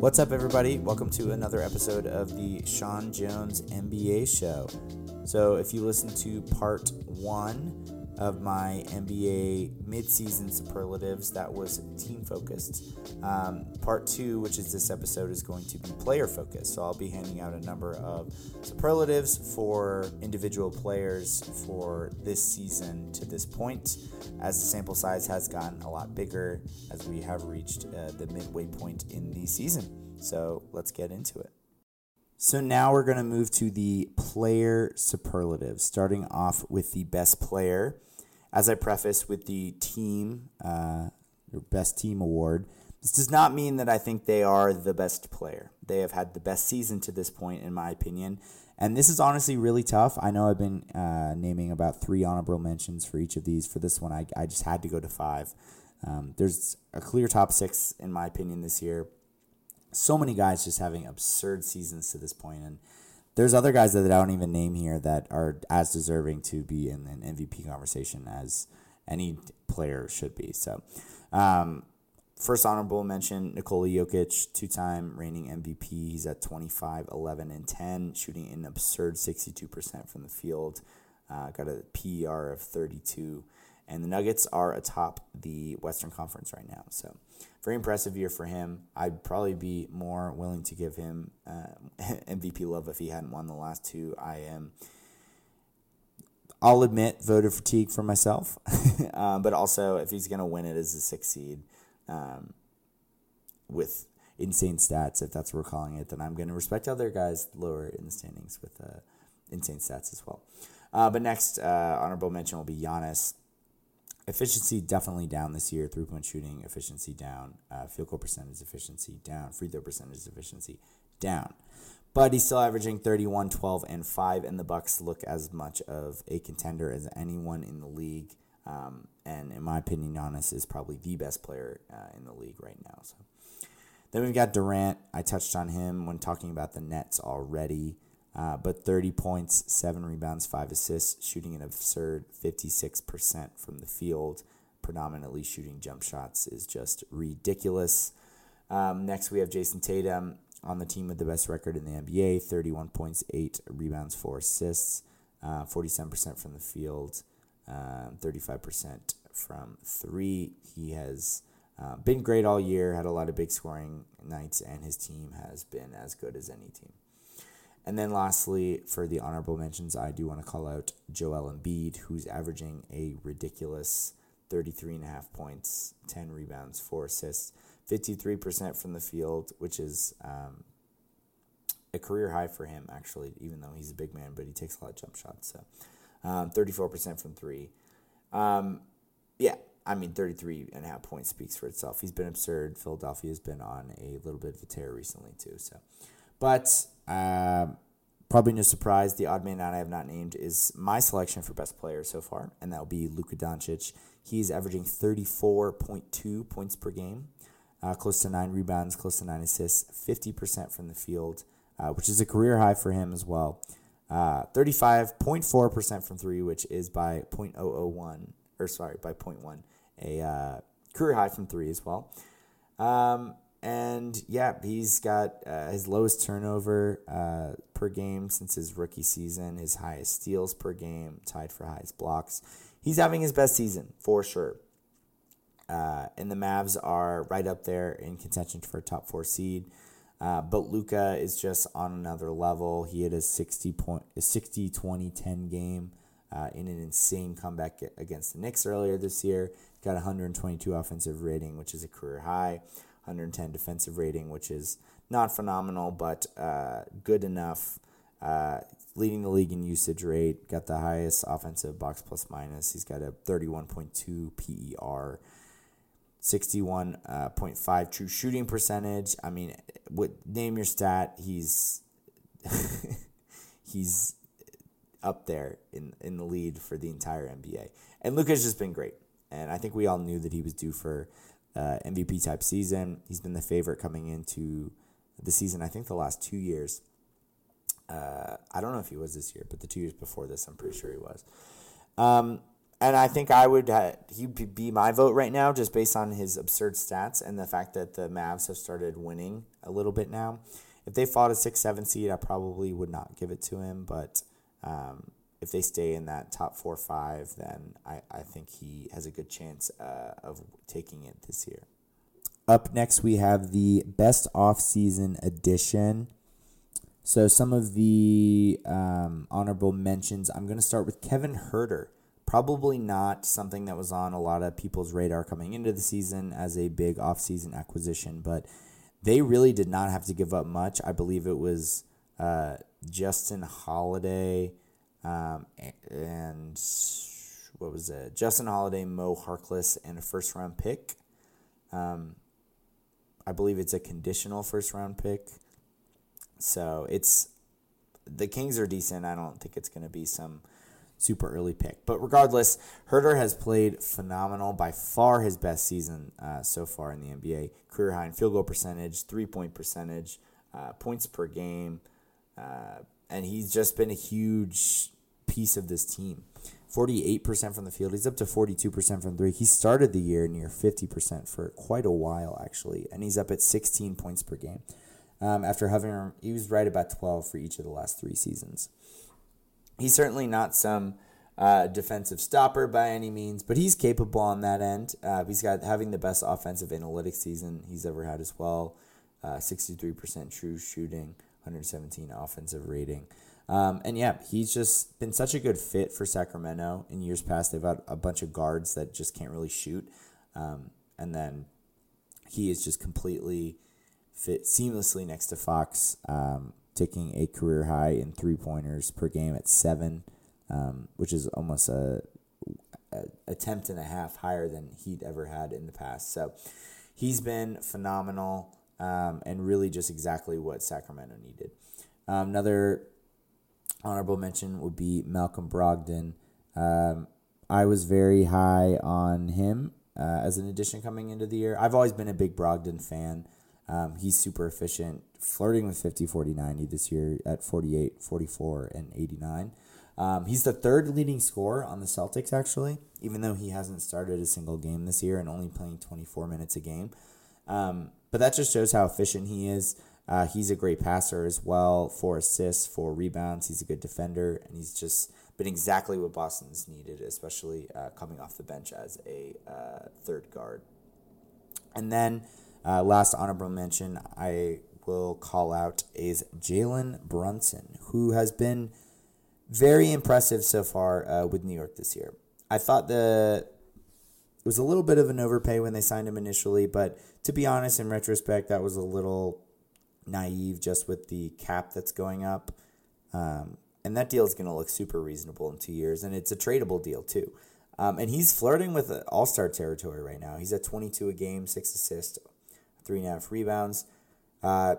What's up, everybody? Welcome to another episode of the Sean Jones NBA Show. So, if you listen to part one of my NBA midseason superlatives, that was team focused. Um, part two, which is this episode, is going to be player focused. So, I'll be handing out a number of superlatives for individual players for this season to this point, as the sample size has gotten a lot bigger as we have reached uh, the midway point in the season. So, let's get into it. So now we're going to move to the player superlatives, starting off with the best player. As I preface with the team, uh, or best team award, this does not mean that I think they are the best player. They have had the best season to this point, in my opinion. And this is honestly really tough. I know I've been uh, naming about three honorable mentions for each of these. For this one, I, I just had to go to five. Um, there's a clear top six, in my opinion, this year so many guys just having absurd seasons to this point, and there's other guys that I don't even name here that are as deserving to be in an MVP conversation as any player should be. So, um, first honorable mention Nikola Jokic, two time reigning MVP. He's at 25, 11, and 10, shooting an absurd 62% from the field. Uh, got a PER of 32 and the Nuggets are atop the Western Conference right now. So, very impressive year for him. I'd probably be more willing to give him uh, MVP love if he hadn't won the last two. I am, I'll admit, voter fatigue for myself, um, but also if he's going to win it as a six seed um, with insane stats, if that's what we're calling it, then I'm going to respect other guys lower in the standings with uh, insane stats as well. Uh, but next, uh, honorable mention will be Giannis efficiency definitely down this year. Three point shooting efficiency down. Uh, field goal percentage efficiency down. Free throw percentage efficiency down. But he's still averaging 31, 12, and 5, and the Bucks look as much of a contender as anyone in the league. Um, and in my opinion, Giannis is probably the best player uh, in the league right now. So then we've got Durant. I touched on him when talking about the Nets already. Uh, but 30 points, 7 rebounds, 5 assists, shooting an absurd 56% from the field, predominantly shooting jump shots, is just ridiculous. Um, next, we have Jayson Tatum on the team with the best record in the NBA 31 points, 8 rebounds, 4 assists, uh, 47% from the field, um, 35% from 3. He has. Uh, been great all year, had a lot of big scoring nights, and his team has been as good as any team. And then lastly, for the honorable mentions, I do want to call out Joel Embiid, who's averaging a ridiculous 33 and a half points, 10 rebounds, 4 assists, 53% from the field, which is um, a career high for him, actually, even though he's a big man, but he takes a lot of jump shots. So um, 34% from three. Um, yeah, I mean, 33 and a half points speaks for itself. He's been absurd. Philadelphia has been on a little bit of a tear recently, too. So, but uh, probably no surprise, the odd man out I have not named is my selection for best player so far, and that will be Luka Doncic. He's averaging 34.2 points per game, uh, close to nine rebounds, close to nine assists, 50% from the field, uh, which is a career high for him as well. Uh, 35.4% from three, which is by 0.001, or sorry, by 0.1, a uh, career high from three as well. Um, and yeah, he's got uh, his lowest turnover uh, per game since his rookie season, his highest steals per game, tied for highest blocks. He's having his best season for sure. Uh, and the Mavs are right up there in contention for a top four seed. Uh, but Luka is just on another level. He had a 60 point, a 60 20 10 game uh, in an insane comeback against the Knicks earlier this year. Got 122 offensive rating, which is a career high. 110 defensive rating, which is not phenomenal, but uh, good enough. Uh, leading the league in usage rate, got the highest offensive box plus minus. He's got a 31.2 PER, 61.5 uh, true shooting percentage. I mean, what name your stat? He's he's up there in in the lead for the entire NBA. And Luka's just been great. And I think we all knew that he was due for uh, MVP type season. He's been the favorite coming into the season. I think the last two years. Uh, I don't know if he was this year, but the two years before this, I'm pretty sure he was. Um, and I think I would uh, he'd be my vote right now, just based on his absurd stats and the fact that the Mavs have started winning a little bit now. If they fought a six seven seed, I probably would not give it to him. But um, if they stay in that top four five, then I, I think he has a good chance uh, of taking it this year. Up next, we have the best off-season addition. So some of the um, honorable mentions. I'm going to start with Kevin Huerter. Probably not something that was on a lot of people's radar coming into the season as a big off-season acquisition, but they really did not have to give up much. I believe it was uh, Justin Holiday um, and what was it? Justin Holiday, Mo Harkless, and a first round pick. Um, I believe it's a conditional first round pick. So it's the Kings are decent. I don't think it's going to be some super early pick. But regardless, Huerter has played phenomenal. By far his best season uh, so far in the NBA. Career high in field goal percentage, three point percentage, uh, points per game. Uh, and he's just been a huge piece of this team. 48% from the field. He's up to 42% from three. He started the year near 50% for quite a while, actually. And he's up at 16 points per game. Um, after having, he was right about 12 for each of the last three seasons. He's certainly not some uh, defensive stopper by any means, but he's capable on that end. Uh, he's got having the best offensive analytics season he's ever had as well. Uh, 63% true shooting, 117 offensive rating. Um, and yeah, he's just been such a good fit for Sacramento in years past. They've had a bunch of guards that just can't really shoot. Um, and then he is just completely fit seamlessly next to Fox. Um, taking a career high in three pointers per game at seven, um, which is almost a, a, attempt and a half higher than he'd ever had in the past. So he's been phenomenal um, and really just exactly what Sacramento needed. Um, another honorable mention would be Malcolm Brogdon. Um, I was very high on him uh, as an addition coming into the year. I've always been a big Brogdon fan. Um, he's super efficient, flirting with 50, 40, 90 this year at 48, 44, and 89. Um, he's the third leading scorer on the Celtics, actually, even though he hasn't started a single game this year and only playing 24 minutes a game. Um, but that just shows how efficient he is. Uh, he's a great passer as well, four assists, four rebounds. He's a good defender, and he's just been exactly what Boston's needed, especially uh, coming off the bench as a uh, third guard. And then uh, last honorable mention I will call out is Jalen Brunson, who has been very impressive so far uh, with New York this year. I thought the it was a little bit of an overpay when they signed him initially, but to be honest, in retrospect, that was a little naive just with the cap that's going up. Um, and that deal is going to look super reasonable in two years, and it's a tradable deal too. Um, and he's flirting with all star territory right now. He's at 22 a game, six assists, three and a half rebounds. Uh,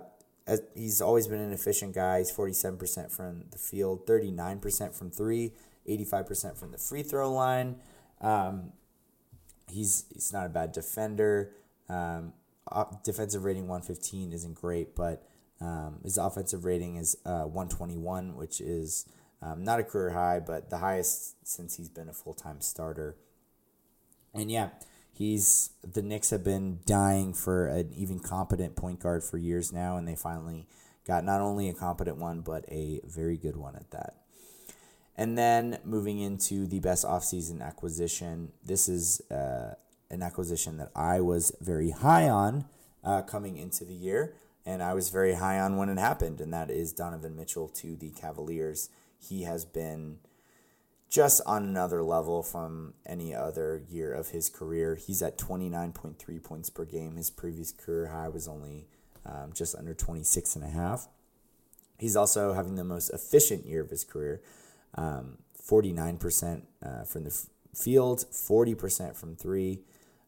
he's always been an efficient guy. He's 47% from the field, 39% from three, 85% from the free throw line. Um, he's, he's not a bad defender. Um, defensive rating 115 isn't great, but um, his offensive rating is uh, 121, which is um, not a career high, but the highest since he's been a full time starter. And yeah, he's the Knicks have been dying for an even competent point guard for years now, and they finally got not only a competent one, but a very good one at that. And then moving into the best offseason acquisition, this is uh, an acquisition that I was very high on uh, coming into the year, and I was very high on when it happened, and that is Donovan Mitchell to the Cavaliers. He has been just on another level from any other year of his career. He's at 29.3 points per game. His previous career high was only um, just under 26 and a half. He's also having the most efficient year of his career. Um, 49% uh, from the f- field, 40% from three,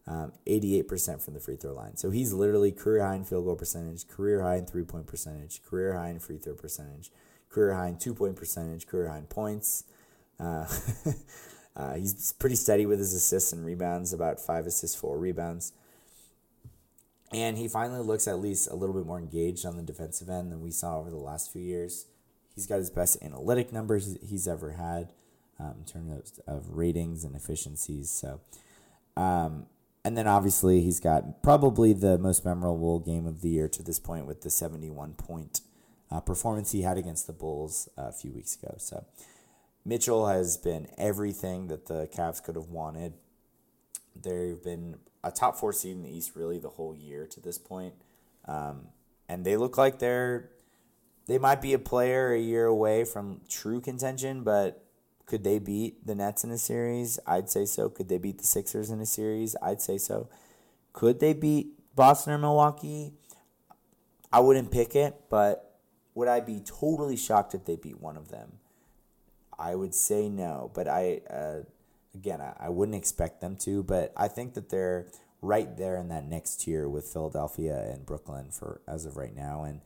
um, 88% from the free throw line. So he's literally career high in field goal percentage, career high in three point percentage, career high in free throw percentage, career high in two point percentage, career high in points. Uh, uh, he's pretty steady with his assists and rebounds, about five assists, four rebounds. And he finally looks at least a little bit more engaged on the defensive end than we saw over the last few years. He's got his best analytic numbers he's ever had. um, in terms of, of ratings and efficiencies. So, um, and then obviously he's got probably the most memorable game of the year to this point with the 71 point uh, performance he had against the Bulls a few weeks ago. So Mitchell has been everything that the Cavs could have wanted. They've been a top four seed in the East really the whole year to this point. Um, and they look like they're they might be a player a year away from true contention, but could they beat the Nets in a series? I'd say so. Could they beat the Sixers in a series? I'd say so. Could they beat Boston or Milwaukee? I wouldn't pick it, but would I be totally shocked if they beat one of them? I would say no, but I uh, again I, I wouldn't expect them to, but I think that they're right there in that next tier with Philadelphia and Brooklyn for as of right now, and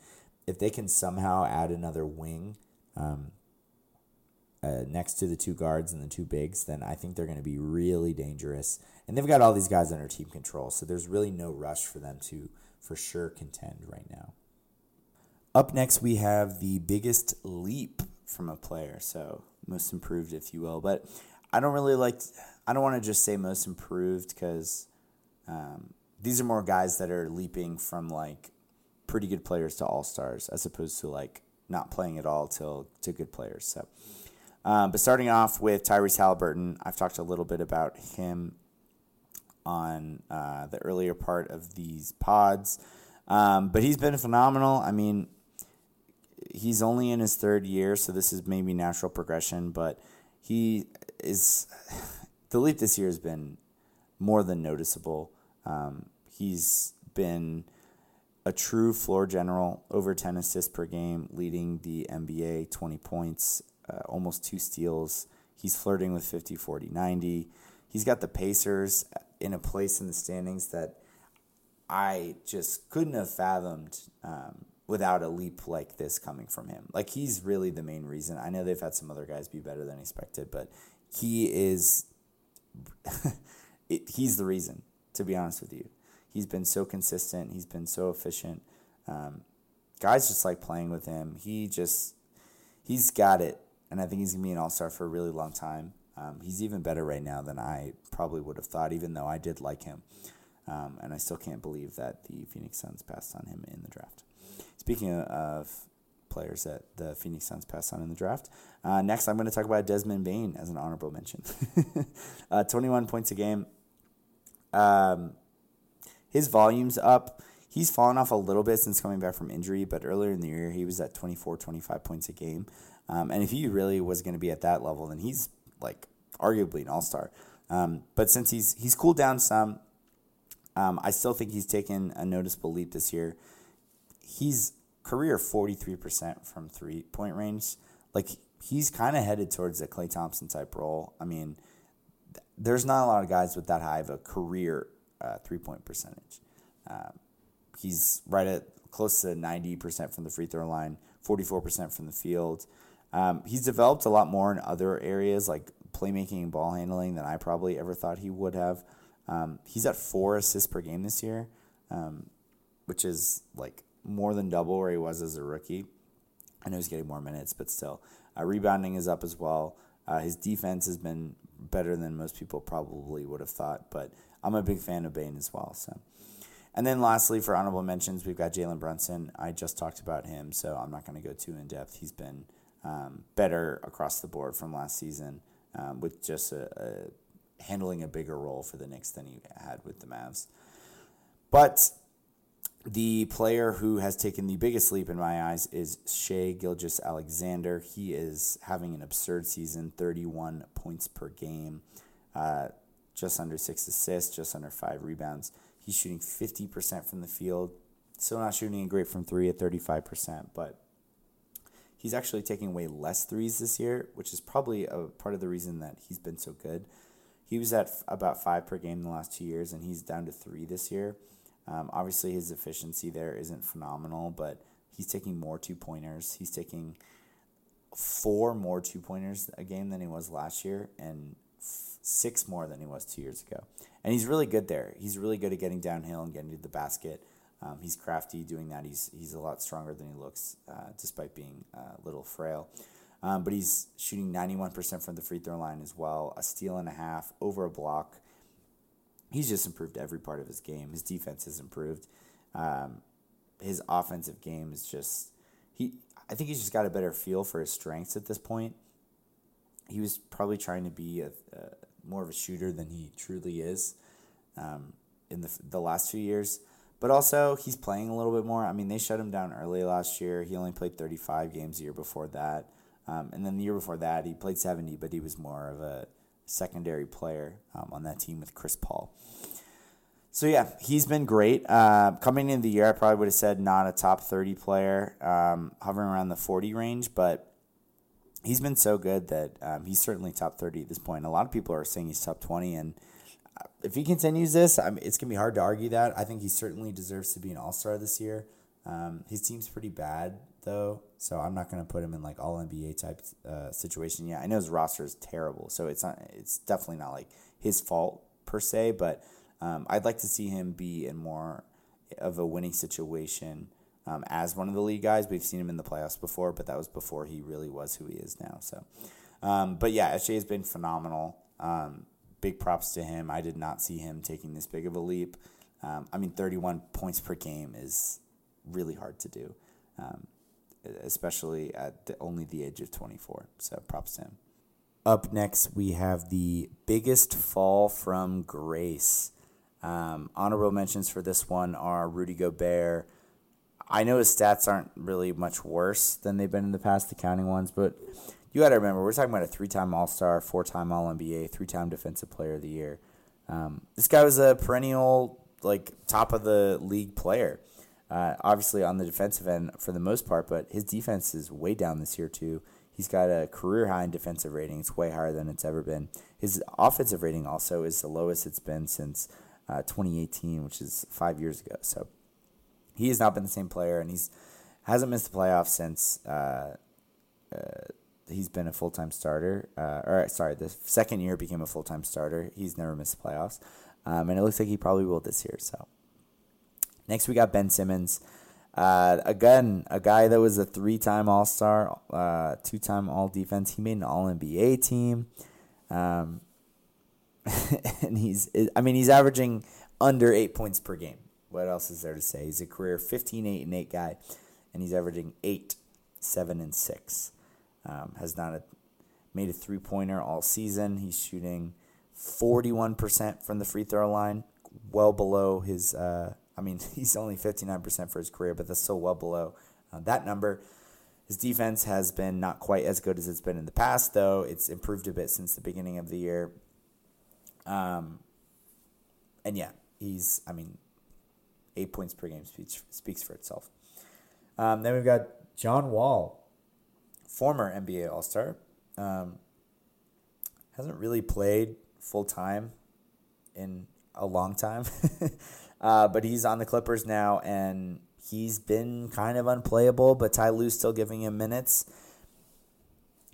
if they can somehow add another wing, um, uh, next to the two guards and the two bigs, then I think they're going to be really dangerous. And they've got all these guys under team control, so there's really no rush for them to for sure contend right now. Up next, we have the biggest leap from a player, so most improved, if you will. But I don't really like. I don't want to just say most improved because um, these are more guys that are leaping from like pretty good players to all stars, as opposed to like not playing at all till to good players. So. Um, but starting off with Tyrese Halliburton, I've talked a little bit about him on uh, the earlier part of these pods. Um, but he's been phenomenal. I mean, he's only in his third year, so this is maybe natural progression, but he is. The leap this year has been more than noticeable. Um, he's been a true floor general, over 10 assists per game, leading the NBA, 20 points, uh, almost two steals. He's flirting with 50, 40, 90. He's got the Pacers in a place in the standings that I just couldn't have fathomed um, without a leap like this coming from him. Like, he's really the main reason. I know they've had some other guys be better than expected, but he is. it, he's the reason, to be honest with you. He's been so consistent. He's been so efficient. Um, guys just like playing with him. He just, he's got it and I think he's gonna be an all star for a really long time. Um, he's even better right now than I probably would have thought, even though I did like him. Um, and I still can't believe that the Phoenix Suns passed on him in the draft. Speaking of players that the Phoenix Suns passed on in the draft, uh, next I'm going to talk about Desmond Bane as an honorable mention. uh, 21 points a game. Um, his volume's up. He's fallen off a little bit since coming back from injury, but earlier in the year he was at 24, 25 points a game. Um, and if he really was going to be at that level, then he's like arguably an all star. Um, but since he's he's cooled down some, um, I still think he's taken a noticeable leap this year. He's career forty three percent from three point range. Like he's kind of headed towards a Klay Thompson type role. I mean, th- there's not a lot of guys with that high of a career uh, three point percentage. Um, he's right at close to ninety percent from the free throw line, forty four percent from the field. Um, he's developed a lot more in other areas like playmaking and ball handling than I probably ever thought he would have. Um, he's at four assists per game this year, um, which is like more than double where he was as a rookie. I know he's getting more minutes, but still. Uh, rebounding is up as well. Uh, his defense has been better than most people probably would have thought, but I'm a big fan of Bane as well. So, and then lastly, for honorable mentions, we've got Jalen Brunson. I just talked about him, so I'm not going to go too in depth. He's been um, better across the board from last season um, with just a, a, handling a bigger role for the Knicks than he had with the Mavs. But the player who has taken the biggest leap in my eyes is Shai Gilgeous-Alexander. He is having an absurd season 31 points per game, uh, just under six assists, just under five rebounds. He's shooting 50% from the field. Still not shooting great from three at 35%, but He's actually taking away less threes this year, which is probably a part of the reason that he's been so good. He was at f- about five per game in the last two years, and he's down to three this year. Um, obviously, his efficiency there isn't phenomenal, but he's taking more two pointers. He's taking four more two pointers a game than he was last year, and six more than he was two years ago. And he's really good there. He's really good at getting downhill and getting to the basket. Um, he's crafty doing that. He's he's a lot stronger than he looks, uh, despite being uh, a little frail. Um, but he's shooting 91% from the free throw line as well, a steal and a half, over a block. He's just improved every part of his game. His defense has improved. Um, his offensive game is just he. I think he's just got a better feel for his strengths at this point. He was probably trying to be a, a more of a shooter than he truly is um, in the the last few years. But also, he's playing a little bit more. I mean, they shut him down early last year. He only played 35 games a year before that. Um, and then the year before that, he played 70, but he was more of a secondary player um, on that team with Chris Paul. So, yeah, he's been great. Uh, coming into the year, I probably would have said not a top 30 player, um, hovering around the 40 range, but he's been so good that um, he's certainly top 30 at this point. A lot of people are saying he's top 20, and if he continues this, I mean, it's to be hard to argue that. I think he certainly deserves to be an all star this year. Um, his team's pretty bad though, so I'm not to put him in like all NBA type uh, situation. Yeah, I know his roster is terrible, so it's not. It's definitely not like his fault per se, but um, I'd like to see him be in more of a winning situation um, as one of the lead guys. We've seen him in the playoffs before, but that was before he really was who he is now. So, um, but yeah, SJ has been phenomenal. Um, big props to him. I did not see him taking this big of a leap. Um, I mean, 31 points per game is really hard to do, um, especially at the, only the age of 24. So props to him. Up next, we have the biggest fall from grace. Um, honorable mentions for this one are Rudy Gobert. I know his stats aren't really much worse than they've been in the past, the counting ones, but you got to remember we're talking about a three-time All-Star, four-time All-NBA, three-time Defensive Player of the Year. Um, this guy was a perennial like top of the league player. Uh, obviously on the defensive end for the most part, but his defense is way down this year too. He's got a career high in defensive rating. It's way higher than it's ever been. His offensive rating also is the lowest it's been since uh, 2018, which is five years ago. So he has not been the same player, and he's hasn't missed the playoffs since uh, uh he's been a full time starter. Uh, or sorry, the second year became a full time starter. He's never missed the playoffs, um, and it looks like he probably will this year. So Next, we got Ben Simmons. Uh, again, a guy that was a three time All Star, uh, two time All Defense. He made an All NBA team. Um, and he's, I mean, he's averaging under eight points per game. What else is there to say? He's a career 15, 8, and 8 guy, and he's averaging 8, 7, and 6. Um, has not a, made a three pointer all season. He's shooting 41% from the free throw line, well below his uh, I mean, he's only 59% for his career, but that's still well below uh, that number. His defense has been not quite as good as it's been in the past, though. It's improved a bit since the beginning of the year. Um, and yeah, he's, I mean, eight points per game speaks, speaks for itself. Um, then we've got John Wall, former NBA All Star. Um, hasn't really played full time in a long time. Uh, but he's on the Clippers now, and he's been kind of unplayable. But Ty Lue's still giving him minutes,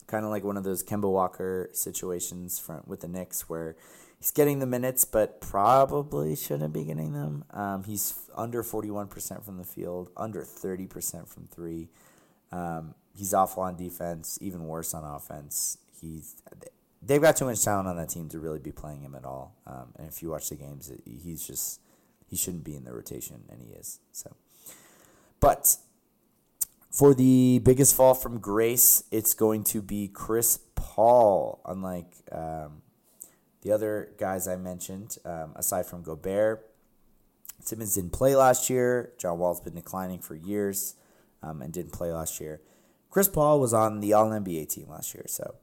kind of like one of those Kemba Walker situations from with the Knicks, where he's getting the minutes, but probably shouldn't be getting them. Um, he's under forty one percent from the field, under thirty percent from three. Um, he's awful on defense, even worse on offense. He's they've got too much talent on that team to really be playing him at all. Um, and if you watch the games, he's just he shouldn't be in the rotation, and he is. So, but for the biggest fall from grace, it's going to be Chris Paul. Unlike um, the other guys I mentioned, um, aside from Gobert, Simmons didn't play last year. John Wall's been declining for years um, and didn't play last year. Chris Paul was on the All NBA team last year, so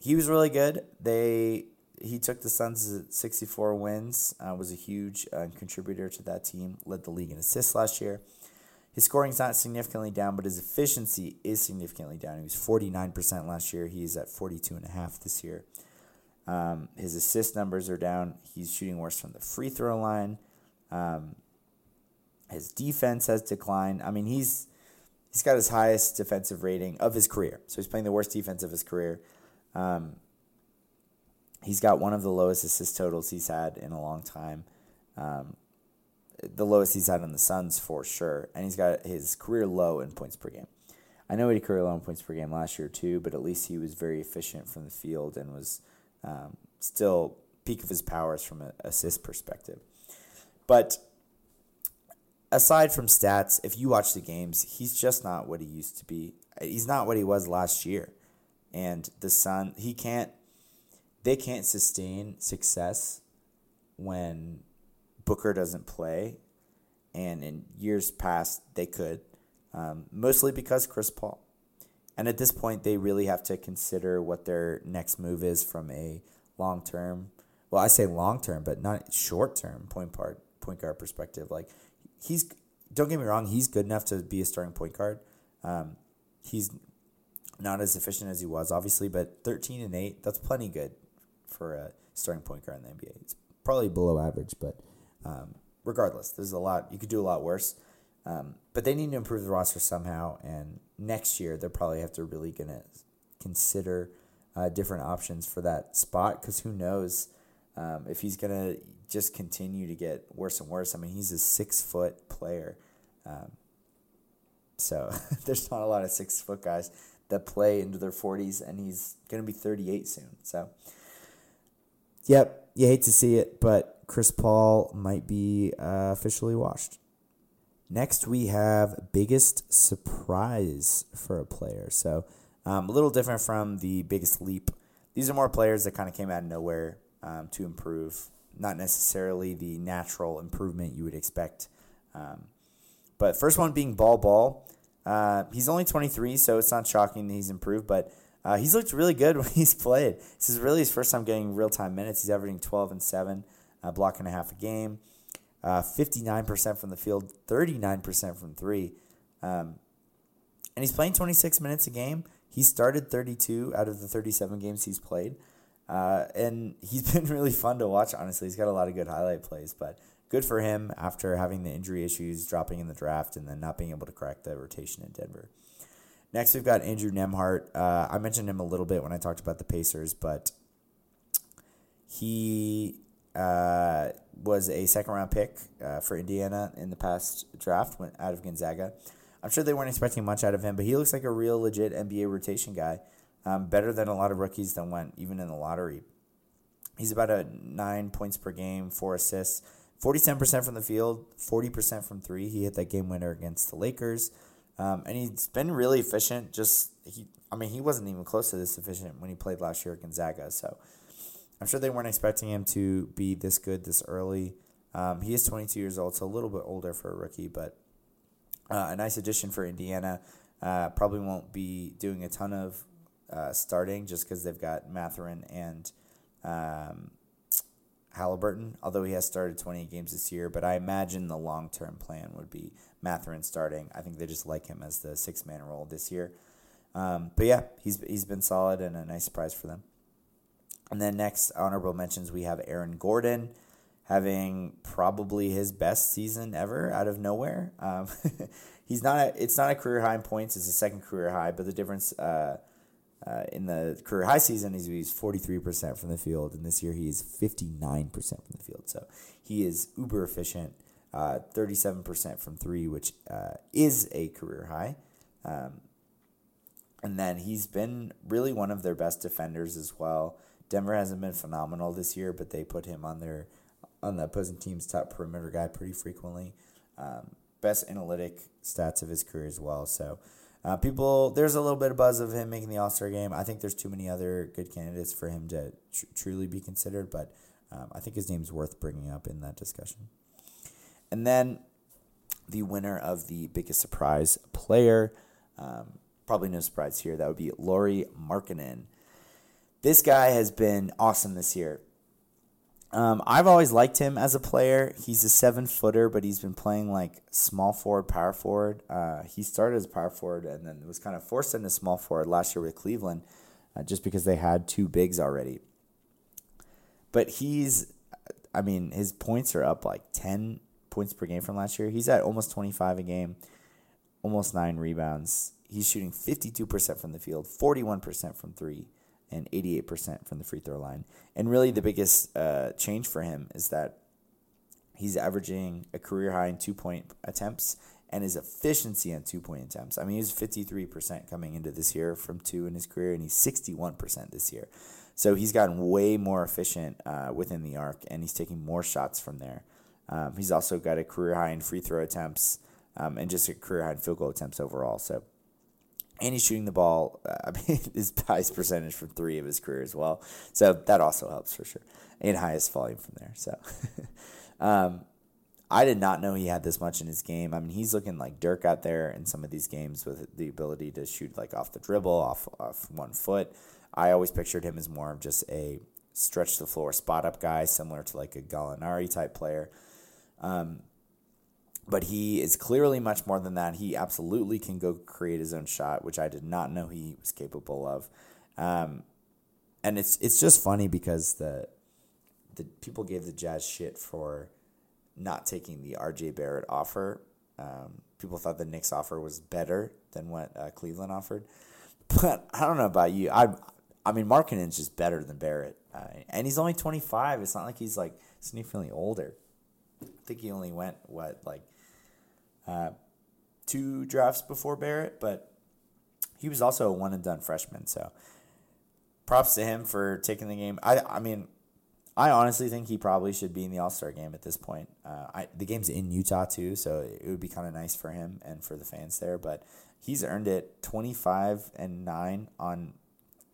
he was really good. They he took the Suns to 64 wins, uh, was a huge uh, contributor to that team, led the league in assists last year. His scoring is not significantly down, but his efficiency is significantly down. He was 49% last year. He's at 42.5 this year. Um, his assist numbers are down. He's shooting worse from the free throw line. Um, his defense has declined. I mean, he's he's got his highest defensive rating of his career. So he's playing the worst defense of his career. Um, he's got one of the lowest assist totals he's had in a long time. Um, the lowest he's had on the Suns for sure, and he's got his career low in points per game. I know he had career 11 points per game last year too, but at least he was very efficient from the field and was um, still peak of his powers from an assist perspective. But aside from stats, if you watch the games, he's just not what he used to be. He's not what he was last year. And the Sun, he can't, they can't sustain success when Booker doesn't play. And in years past, they could, um, mostly because Chris Paul. And at this point, they really have to consider what their next move is from a long term. Well, I say long term, but not short term point part point guard perspective. Like he's don't get me wrong, he's good enough to be a starting point guard. Um, he's not as efficient as he was, obviously, but thirteen and eight that's plenty good for a starting point guard in the NBA. It's probably below average, but um, regardless, there's a lot you could do a lot worse. Um, but they need to improve the roster somehow, and next year they'll probably have to really gonna consider uh, different options for that spot because who knows um, if he's gonna just continue to get worse and worse. I mean, he's a six foot player, um, so there's not a lot of six foot guys that play into their forties, and he's gonna be thirty eight soon. So, yep, you hate to see it, but Chris Paul might be uh, officially washed. Next, we have biggest surprise for a player. So, um, a little different from the biggest leap. These are more players that kind of came out of nowhere um, to improve, not necessarily the natural improvement you would expect. Um, but first one being Bol Bol. Uh, he's only 23, so it's not shocking that he's improved, but uh, he's looked really good when he's played. This is really his first time getting real time minutes. He's averaging 12 and 7, uh, block and a half a game, uh, 59% from the field, 39% from three. Um, and he's playing 26 minutes a game. He started 32 out of the 37 games he's played. Uh, and he's been really fun to watch, honestly. He's got a lot of good highlight plays, but good for him after having the injury issues, dropping in the draft, and then not being able to crack the rotation in Denver. Next, we've got Andrew Nembhard. Uh, I mentioned him a little bit when I talked about the Pacers, but he uh, was a second round pick uh, for Indiana in the past draft, went out of Gonzaga. I'm sure they weren't expecting much out of him, but he looks like a real legit NBA rotation guy. Um, better than a lot of rookies that went even in the lottery. He's about a nine points per game, four assists, 47% from the field, 40% from three. He hit that game winner against the Lakers. Um, and he's been really efficient. Just he, I mean, he wasn't even close to this efficient when he played last year at Gonzaga. So I'm sure they weren't expecting him to be this good this early. Um, he is 22 years old, so a little bit older for a rookie, but uh, a nice addition for Indiana. Uh, probably won't be doing a ton of uh, starting just because they've got Mathurin and um, Halliburton, although he has started 20 games this year. But I imagine the long term plan would be Mathurin starting. I think they just like him as the six man role this year. Um, but yeah, he's, he's been solid and a nice surprise for them. And then next, honorable mentions, we have Aaron Gordon having probably his best season ever out of nowhere. Um, he's not a, it's not a career high in points; it's a second career high. But the difference uh, uh, in the career high season he's forty three percent from the field, and this year he is fifty nine percent from the field. So he is uber efficient. Uh, thirty seven percent from three, which uh, is a career high. Um, and then he's been really one of their best defenders as well. Denver hasn't been phenomenal this year, but they put him on their on the opposing team's top perimeter guy pretty frequently. Um, best analytic stats of his career as well. So uh, people, there's a little bit of buzz of him making the All Star game. I think there's too many other good candidates for him to tr- truly be considered, but um, I think his name's worth bringing up in that discussion. And then the winner of the biggest surprise player, um, probably no surprise here, that would be Lauri Markkanen. This guy has been awesome this year. Um, I've always liked him as a player. He's a seven footer, but he's been playing like small forward, power forward. Uh, he started as power forward and then was kind of forced into small forward last year with Cleveland, uh, just because they had two bigs already. But he's, I mean, his points are up like ten points per game from last year. He's at almost twenty five a game, almost nine rebounds. He's shooting fifty two percent from the field, forty one percent from three and 88% from the free throw line. And really, the biggest uh, change for him is that he's averaging a career high in two point attempts and his efficiency on two point attempts. I mean, he's 53% coming into this year from two in his career, and he's 61% this year. So he's gotten way more efficient uh, within the arc, and he's taking more shots from there. Um, he's also got a career high in free throw attempts um, and just a career high in field goal attempts overall. So, and he's shooting the ball. Uh, I mean, his highest percentage from three of his career as well. So that also helps for sure, and highest volume from there. So, um, I did not know he had this much in his game. I mean, he's looking like Dirk out there in some of these games with the ability to shoot like off the dribble, off off one foot. I always pictured him as more of just a stretch the floor spot up guy, similar to like a Gallinari type player. Um, but he is clearly much more than that. He absolutely can go create his own shot, which I did not know he was capable of. Um, and it's it's just funny because the the people gave the Jazz shit for not taking the RJ Barrett offer. Um, people thought the Knicks offer was better than what uh, Cleveland offered. But I don't know about you. I I mean, Markkanen's just better than Barrett, uh, and he's only twenty five. It's not like he's like significantly older. I think he only went what like uh, two drafts before Barrett, but he was also a one and done freshman. So props to him for taking the game. I I mean, I honestly think he probably should be in the All Star game at this point. Uh, I, the game's in Utah too, so it would be kind of nice for him and for the fans there. But he's earned it 25 and 9 on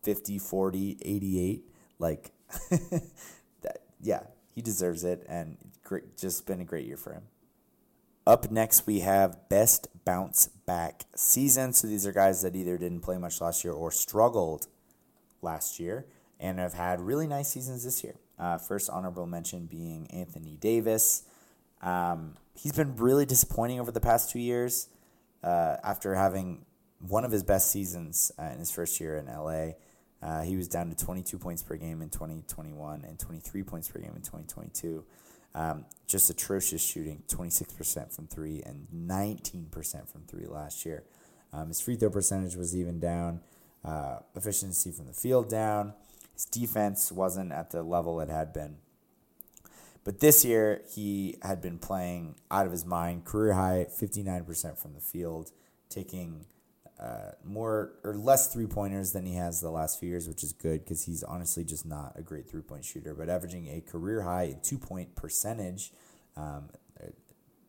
50, 40, 88. Like, that, yeah, he deserves it. And great, just been a great year for him. Up next, we have best bounce back season. So these are guys that either didn't play much last year or struggled last year and have had really nice seasons this year. Uh, first honorable mention being Anthony Davis. Um, he's been really disappointing over the past two years uh, after having one of his best seasons uh, in his first year in LA. Uh, he was down to 22 points per game in 2021 and 23 points per game in 2022. Um, just atrocious shooting, 26% from three and 19% from three last year. Um, his free throw percentage was even down, uh, efficiency from the field down. His defense wasn't at the level it had been. But this year, he had been playing out of his mind, career high, 59% from the field, taking uh, more or less three pointers than he has the last few years, which is good because he's honestly just not a great three point shooter. But averaging a career high two point percentage um,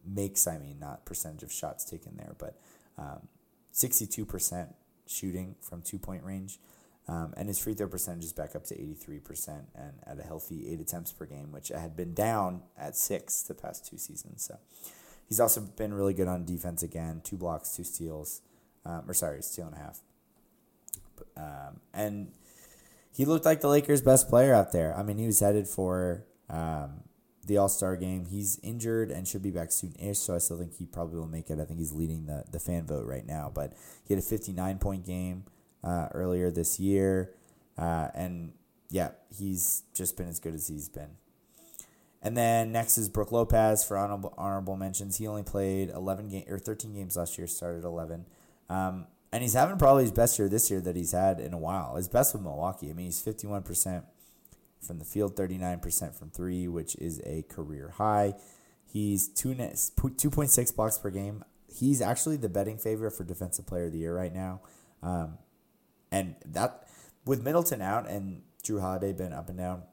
makes, I mean, not percentage of shots taken there, but um, 62% shooting from two point range. Um, and his free throw percentage is back up to 83% and at a healthy eight attempts per game, which had been down at six the past two seasons. So he's also been really good on defense again two blocks, two steals um, or sorry, steal and a half. Um, and he looked like the Lakers' best player out there. I mean, he was headed for um, the All Star game. He's injured and should be back soon ish, so I still think he probably will make it. I think he's leading the, the fan vote right now. But he had a 59 point game uh, earlier this year. Uh, and yeah, he's just been as good as he's been. And then next is Brook Lopez for honorable, honorable mentions. He only played 11 game or 13 games last year, started 11. Um, and he's having probably his best year this year that he's had in a while. His best with Milwaukee. I mean, he's 51% from the field, 39% from three, which is a career high. He's 2, 2.6 blocks per game. He's actually the betting favorite for Defensive Player of the Year right now. Um, and that with Middleton out and Jrue Holiday been up and down,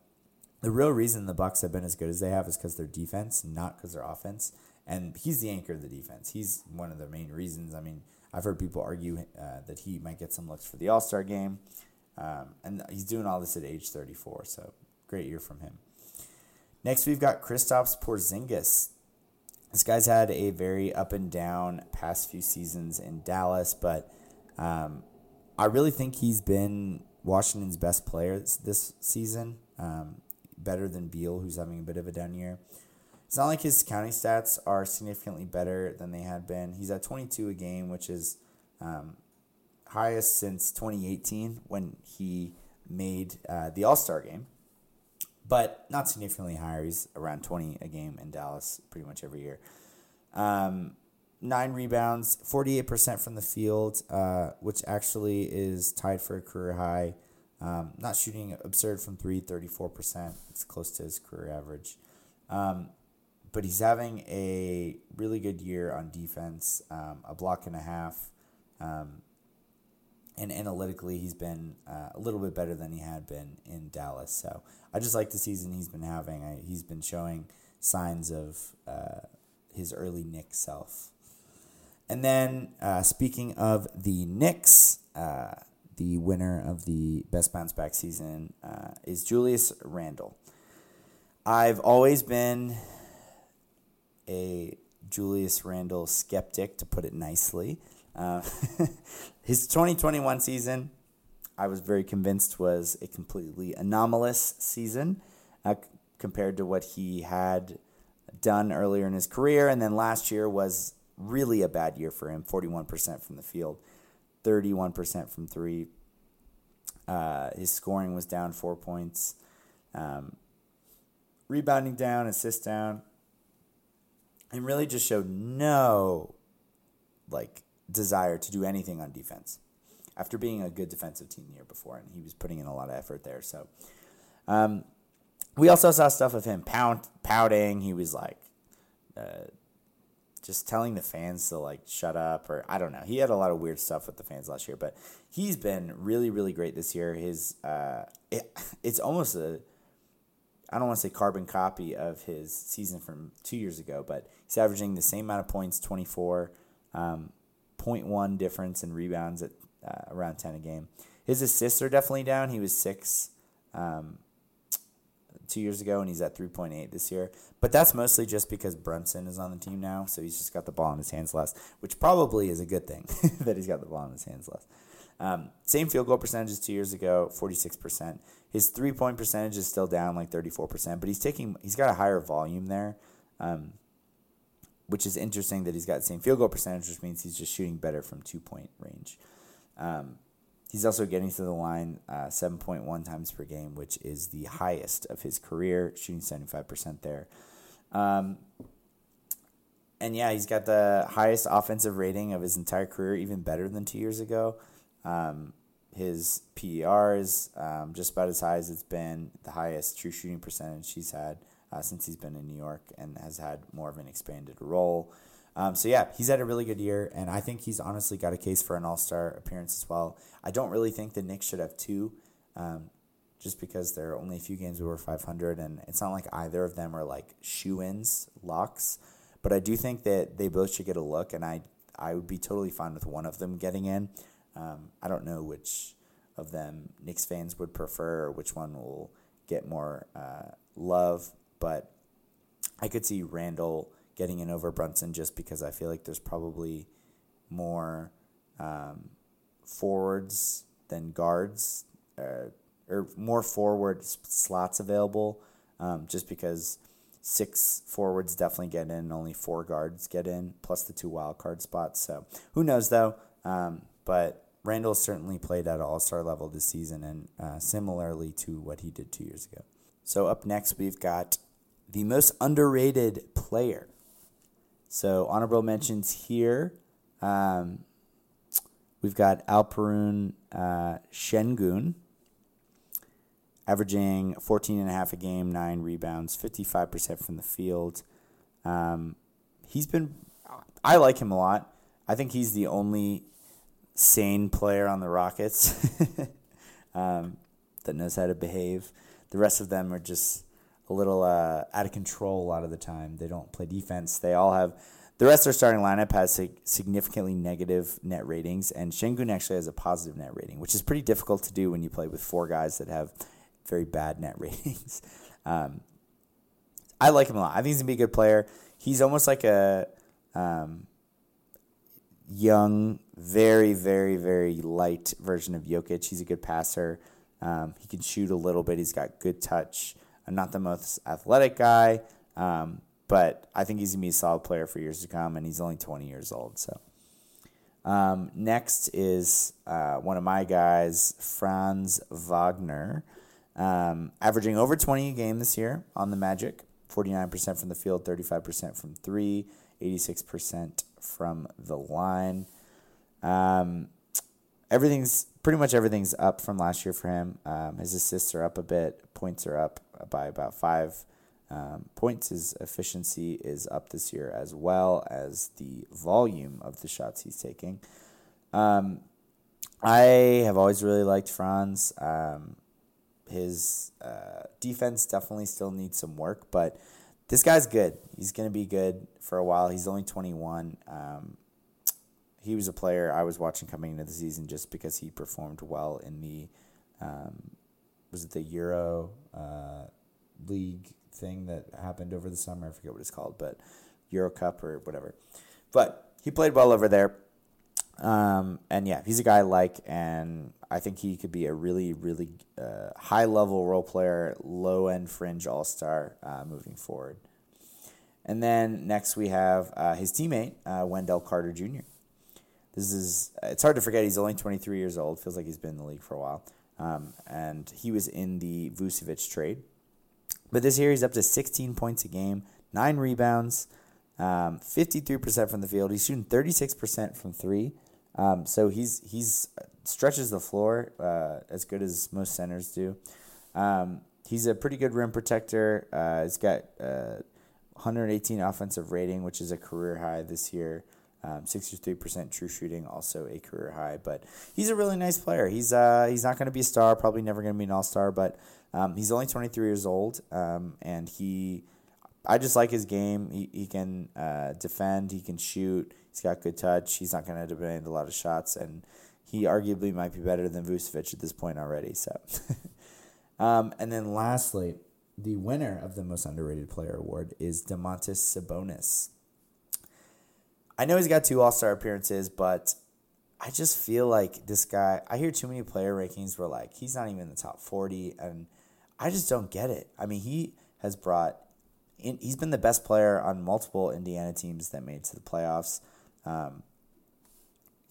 the real reason the Bucks have been as good as they have is because their defense, not because their offense. And he's the anchor of the defense. He's one of the main reasons. I mean, I've heard people argue uh, that he might get some looks for the All Star game. Um, and he's doing all this at age 34, so great year from him. Next, we've got Kristaps Porzingis. This guy's had a very up and down past few seasons in Dallas, but um, I really think he's been Washington's best player this, this season, um, better than Beal, who's having a bit of a down year. It's not like his counting stats are significantly better than they had been. He's at 22 a game, which is um, highest since 2018 when he made uh, the All Star game, but not significantly higher. He's around 20 a game in Dallas pretty much every year. Um, nine rebounds, 48% from the field, uh, which actually is tied for a career high. Um, not shooting absurd from three, 34%. It's close to his career average. Um, but he's having a really good year on defense, um, a block and a half. Um, and analytically, he's been uh, a little bit better than he had been in Dallas. So I just like the season he's been having. I, he's been showing signs of uh, his early Knicks self. And then, uh, speaking of the Knicks, uh, the winner of the best bounce back season uh, is Julius Randle. I've always been a Julius Randle skeptic, to put it nicely. Uh, his 2021 season, I was very convinced was a completely anomalous season uh, compared to what he had done earlier in his career. And then last year was really a bad year for him 41% from the field, 31% from three. Uh, his scoring was down four points, um, rebounding down, assist down, and really just showed no like desire to do anything on defense after being a good defensive team the year before, and he was putting in a lot of effort there. So, um, we also saw stuff of him pout, pouting. He was like, uh, just telling the fans to like shut up, or I don't know. He had a lot of weird stuff with the fans last year, but he's been really, really great this year. His, uh, it, it's almost a, I don't want to say carbon copy of his season from two years ago, but he's averaging the same amount of points, 24, um, 0.1 difference in rebounds at uh, around 10 a game. His assists are definitely down. He was six um, two years ago, and he's at 3.8 this year. But that's mostly just because Brunson is on the team now, so he's just got the ball in his hands less, which probably is a good thing that he's got the ball in his hands less. Um, same field goal percentage as two years ago, 46%. His three point percentage is still down like 34%, but he's taking he's got a higher volume there. Um, which is interesting that he's got the same field goal percentage, which means he's just shooting better from two point range. Um, he's also getting to the line uh, 7.1 times per game, which is the highest of his career, shooting 75% there. Um, and yeah, he's got the highest offensive rating of his entire career, even better than two years ago. Um, his PER is um, just about as high as it's been, the highest true shooting percentage he's had uh, since he's been in New York and has had more of an expanded role. Um, so yeah, he's had a really good year, and I think he's honestly got a case for an All Star appearance as well. I don't really think the Knicks should have two, um, just because there are only a few games over 500, and it's not like either of them are like shoe ins locks. But I do think that they both should get a look, and I I would be totally fine with one of them getting in. Um, I don't know which of them Knicks fans would prefer, or which one will get more uh, love, but I could see Randle getting in over Brunson just because I feel like there's probably more um, forwards than guards, uh, or more forward slots available, um, just because six forwards definitely get in, only four guards get in, plus the two wild card spots. So who knows though? Um, but Randle certainly played at all star level this season, and uh, similarly to what he did two years ago. So up next, we've got the most underrated player. So honorable mentions here. Um, we've got Alperen uh, Sengun, averaging 14 and a half a game, nine rebounds, 55% from the field. Um, he's been, I like him a lot. I think he's the only sane player on the Rockets um, that knows how to behave. The rest of them are just a little uh, out of control a lot of the time. They don't play defense. They all have the rest of their starting lineup has significantly negative net ratings, and Sengun actually has a positive net rating, which is pretty difficult to do when you play with four guys that have very bad net ratings. Um, I like him a lot. I think he's gonna be a good player. He's almost like a um, young, very, very, very light version of Jokic. He's a good passer. Um, he can shoot a little bit. He's got good touch. I'm not the most athletic guy, um, but I think he's gonna be a solid player for years to come, and he's only 20 years old. So um, next is uh, one of my guys, Franz Wagner, um, averaging over 20 a game this year on the Magic. 49% from the field, 35% from three, 86% from the line. Um, everything's pretty much everything's up from last year for him. Um, his assists are up a bit, points are up by about five. Um, points, his efficiency is up this year as well as the volume of the shots he's taking. Um, I have always really liked Franz. Um, his uh, defense definitely still needs some work, but this guy's good. He's going to be good for a while. He's only 21. Um, he was a player I was watching coming into the season just because he performed well in the um, was it the Euro uh, League thing that happened over the summer? I forget what it's called, but Euro Cup or whatever. But he played well over there. Um, and yeah, he's a guy I like, and I think he could be a really, really uh, high level role player, low end fringe all star uh, moving forward. And then next we have uh, his teammate, uh, Wendell Carter Jr. This is, it's hard to forget he's only 23 years old, feels like he's been in the league for a while. Um, and he was in the Vucevic trade. But this year he's up to 16 points a game, nine rebounds, um, 53% from the field. He's shooting 36% from three. Um, so he's he's stretches the floor uh, as good as most centers do. Um, he's a pretty good rim protector. Uh, he's got uh, 118 offensive rating, which is a career high this year. Um, 63% true shooting, also a career high. But he's a really nice player. He's uh, he's not going to be a star, probably never going to be an all star, but um, he's only 23 years old, um, and he, I just like his game. He, he can uh, defend, he can shoot, he's got good touch. He's not going to demand a lot of shots, and he arguably might be better than Vucevic at this point already. So, um, and then lastly, the winner of the most underrated player award is Domantas Sabonis. I know he's got two All Star appearances, but I just feel like this guy. I hear too many player rankings where like he's not even in the top forty, and I just don't get it. I mean, he has brought. In, he's been the best player on multiple Indiana teams that made to the playoffs. Um,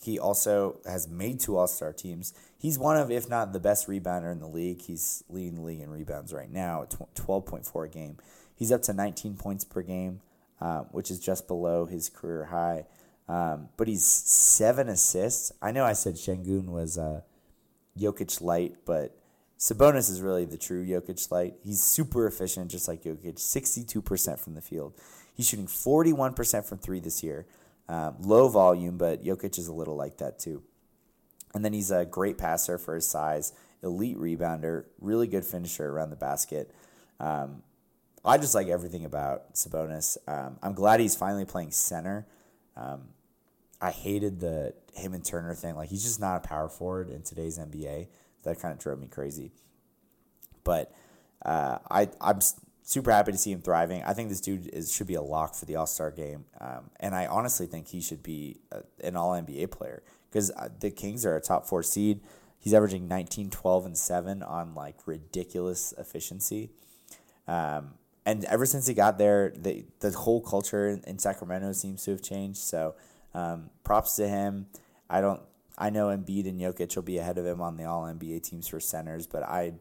he also has made two All Star teams. He's one of, if not the best rebounder in the league. He's leading the league in rebounds right now at 12.4 a game. He's up to 19 points per game um, which is just below his career high. Um, but he's seven assists. I know I said Sengun was uh, Jokic light, but Sabonis is really the true Jokic light. He's super efficient, just like Jokic. 62% from the field. He's shooting 41% from three this year. Um, low volume, but Jokic is a little like that too. And then he's a great passer for his size, elite rebounder, really good finisher around the basket. Um, I just like everything about Sabonis. Um, I'm glad he's finally playing center. Um, I hated the him and Turner thing. Like he's just not a power forward in today's NBA. That kind of drove me crazy. But uh, I I'm super happy to see him thriving. I think this dude is should be a lock for the All Star game, um, and I honestly think he should be a, an All NBA player because uh, the Kings are a top four seed. He's averaging 19, 12, and 7 on like ridiculous efficiency. Um, and ever since he got there, the the whole culture in Sacramento seems to have changed. So, um, props to him. I don't. I know Embiid and Jokic will be ahead of him on the All NBA teams for centers, but I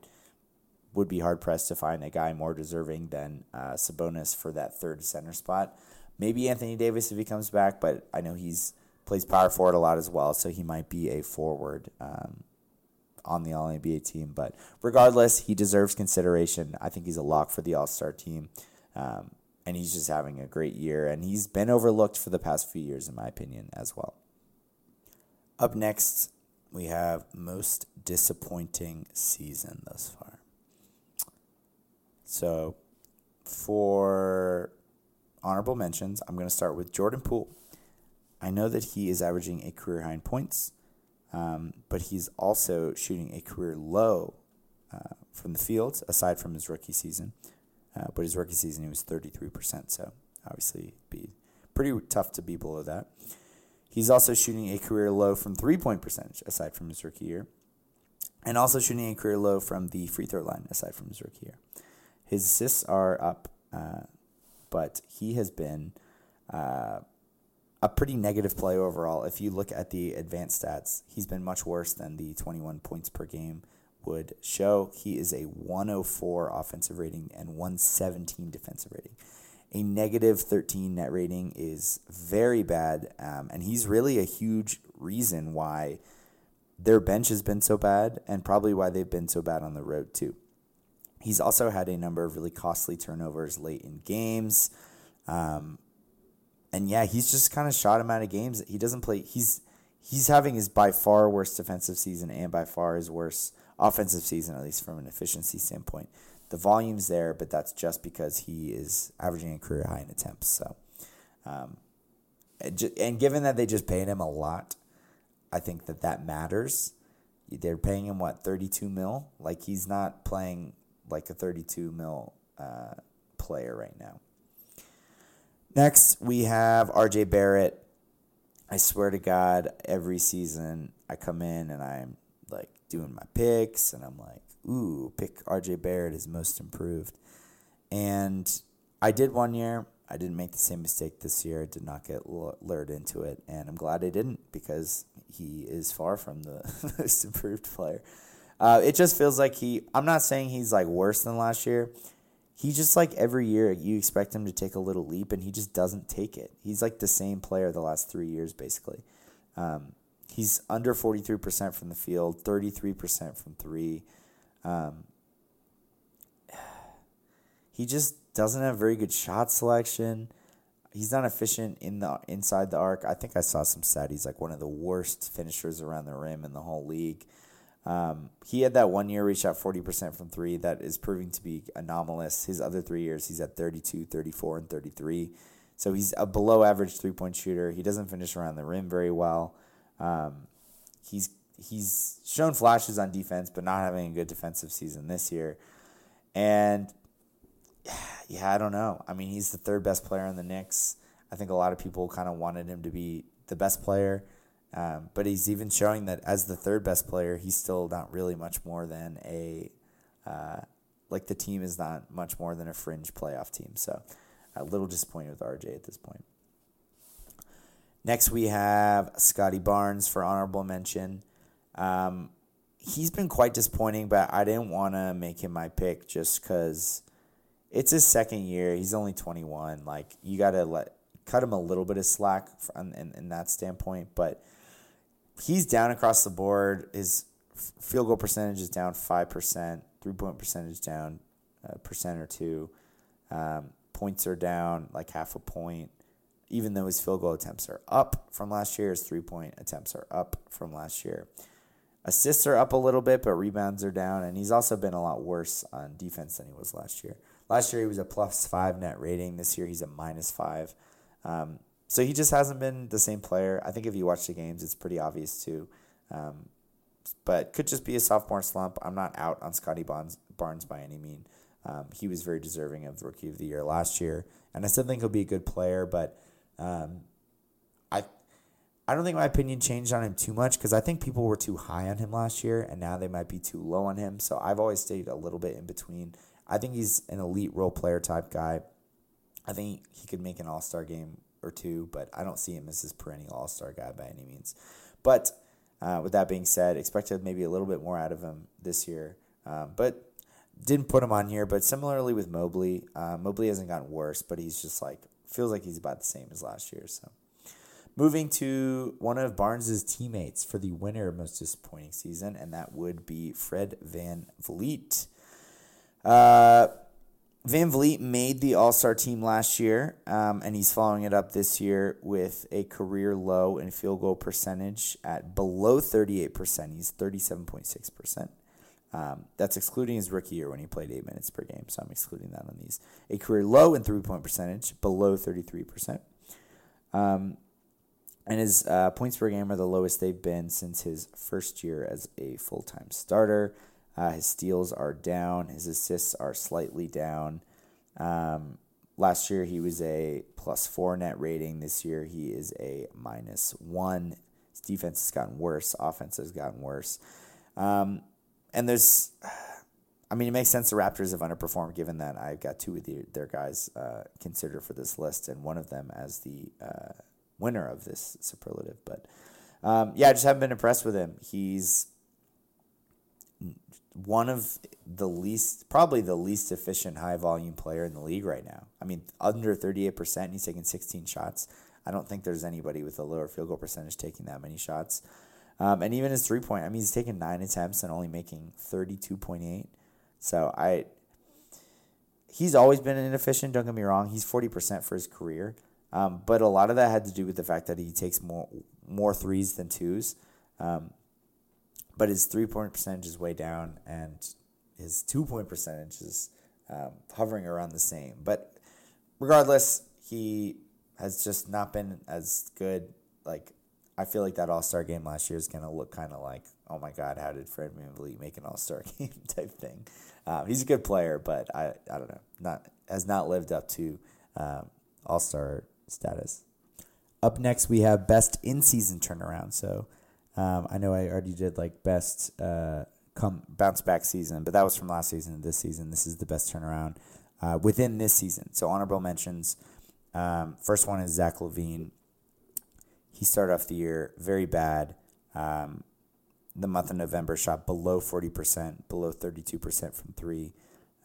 would be hard pressed to find a guy more deserving than uh, Sabonis for that third center spot. Maybe Anthony Davis if he comes back, but I know he's plays power forward a lot as well, so he might be a forward. Um, on the All NBA team. But regardless, he deserves consideration. I think he's a lock for the All Star team. Um, and he's just having a great year. And he's been overlooked for the past few years, in my opinion, as well. Up next, we have most disappointing season thus far. So, for honorable mentions, I'm going to start with Jordan Poole. I know that he is averaging a career high in points, um, but he's also shooting a career low uh, from the field, aside from his rookie season. Uh, but his rookie season, he was 33%, so obviously be pretty tough to be below that. He's also shooting a career low from three point percentage, aside from his rookie year, and also shooting a career low from the free throw line, aside from his rookie year. His assists are up, uh, but he has been uh, a pretty negative play overall. If you look at the advanced stats, he's been much worse than the 21 points per game would show. He is a 104 offensive rating and 117 defensive rating. A negative 13 net rating is very bad, um, and he's really a huge reason why their bench has been so bad and probably why they've been so bad on the road, too. He's also had a number of really costly turnovers late in games. Um, and yeah, he's just kind of shot him out of games. He doesn't play. He's he's having his by far worst defensive season and by far his worst offensive season, at least from an efficiency standpoint. The volume's there, but that's just because he is averaging a career high in attempts. So, um, and given that they just paid him a lot, I think that that matters. They're paying him what thirty two mil. Like he's not playing like a thirty two mil uh, player right now. Next, we have RJ Barrett. I swear to God, every season I come in and I'm like doing my picks, and I'm like, ooh, pick RJ Barrett is most improved. And I did one year. I didn't make the same mistake this year. I did not get lured into it, and I'm glad I didn't because he is far from the most improved player. Uh, it just feels like he. I'm not saying he's like worse than last year. He just like every year you expect him to take a little leap, and he just doesn't take it. He's like the same player the last three years, basically. Um, he's under 43% from the field, 33% from three. Um, he just doesn't have very good shot selection. He's not efficient in the inside the arc. I think I saw some stat. He's like one of the worst finishers around the rim in the whole league. Um, he had that one year reach out 40% from three. That is proving to be anomalous. His other three years, he's at 32, 34, and 33. So he's a below average three point shooter. He doesn't finish around the rim very well. Um, he's he's shown flashes on defense, but not having a good defensive season this year. And yeah, I don't know. I mean, he's the third best player in the Knicks. I think a lot of people kind of wanted him to be the best player. Um, but he's even showing that as the third best player, he's still not really much more than a, uh, like the team is not much more than a fringe playoff team. So a little disappointed with RJ at this point. Next, we have Scottie Barnes for honorable mention. Um, he's been quite disappointing, but I didn't want to make him my pick just because it's his second year. He's only 21. Like you got to let cut him a little bit of slack in, in that standpoint, but he's down across the board. His field goal percentage is down 5%, three point percentage down a percent or two. Um, points are down like half a point, even though his field goal attempts are up from last year. His three point attempts are up from last year. Assists are up a little bit, but rebounds are down, and he's also been a lot worse on defense than he was last year. Last year he was a plus five net rating. This year he's a minus five. Um, so he just hasn't been the same player. I think if you watch the games, it's pretty obvious too. Um, but could just be a sophomore slump. I'm not out on Scottie Barnes, Barnes by any mean. Um, he was very deserving of Rookie of the Year last year, and I still think he'll be a good player. But um, I, I don't think my opinion changed on him too much because I think people were too high on him last year, and now they might be too low on him. So I've always stayed a little bit in between. I think he's an elite role player type guy. I think he could make an all star game or two, but I don't see him as this perennial all star guy by any means. But uh, with that being said, expected maybe a little bit more out of him this year. Um, but didn't put him on here. But similarly with Mobley, uh, Mobley hasn't gotten worse, but he's just like feels like he's about the same as last year. So moving to one of Barnes's teammates for the winner most disappointing season, and that would be Fred Van Vliet. Uh, VanVleet made the All Star team last year, um, and he's following it up this year with a career low in field goal percentage at below 38%. He's 37.6%. Um, that's excluding his rookie year when he played eight minutes per game, so I'm excluding that on these. A career low in three point percentage, below 33%. Um, and his uh, points per game are the lowest they've been since his first year as a full time starter. Uh, his steals are down. His assists are slightly down. Um, last year he was a plus four net rating. This year he is a minus one. His defense has gotten worse. Offense has gotten worse. Um, and there's, I mean, it makes sense the Raptors have underperformed given that I've got two of the, their guys uh, considered for this list, and one of them as the uh, winner of this superlative. But um, yeah, I just haven't been impressed with him. He's one of the least, probably the least efficient high volume player in the league right now. I mean, under 38%, he's taking 16 shots. I don't think there's anybody with a lower field goal percentage taking that many shots. Um, and even his three point, I mean, he's taking nine attempts and only making 32.8. So I, he's always been inefficient. Don't get me wrong; he's forty percent for his career, um, but a lot of that had to do with the fact that he takes more more threes than twos. Um, but his three point percentage is way down, and his two point percentage is um, hovering around the same. But regardless, he has just not been as good. Like I feel like that All Star game last year is gonna look kind of like, oh my God, how did Fred VanVleet make an All Star game type thing? Um, he's a good player, but I I don't know, not has not lived up to um, All Star status. Up next, we have best in season turnaround. So um, I know I already did like best uh, come bounce back season, but that was from last season. To this season, this is the best turnaround uh, within this season. So honorable mentions. Um, first one is Zach LaVine. He started off the year very bad. Um, the month of November shot below 40%, below 32% from three.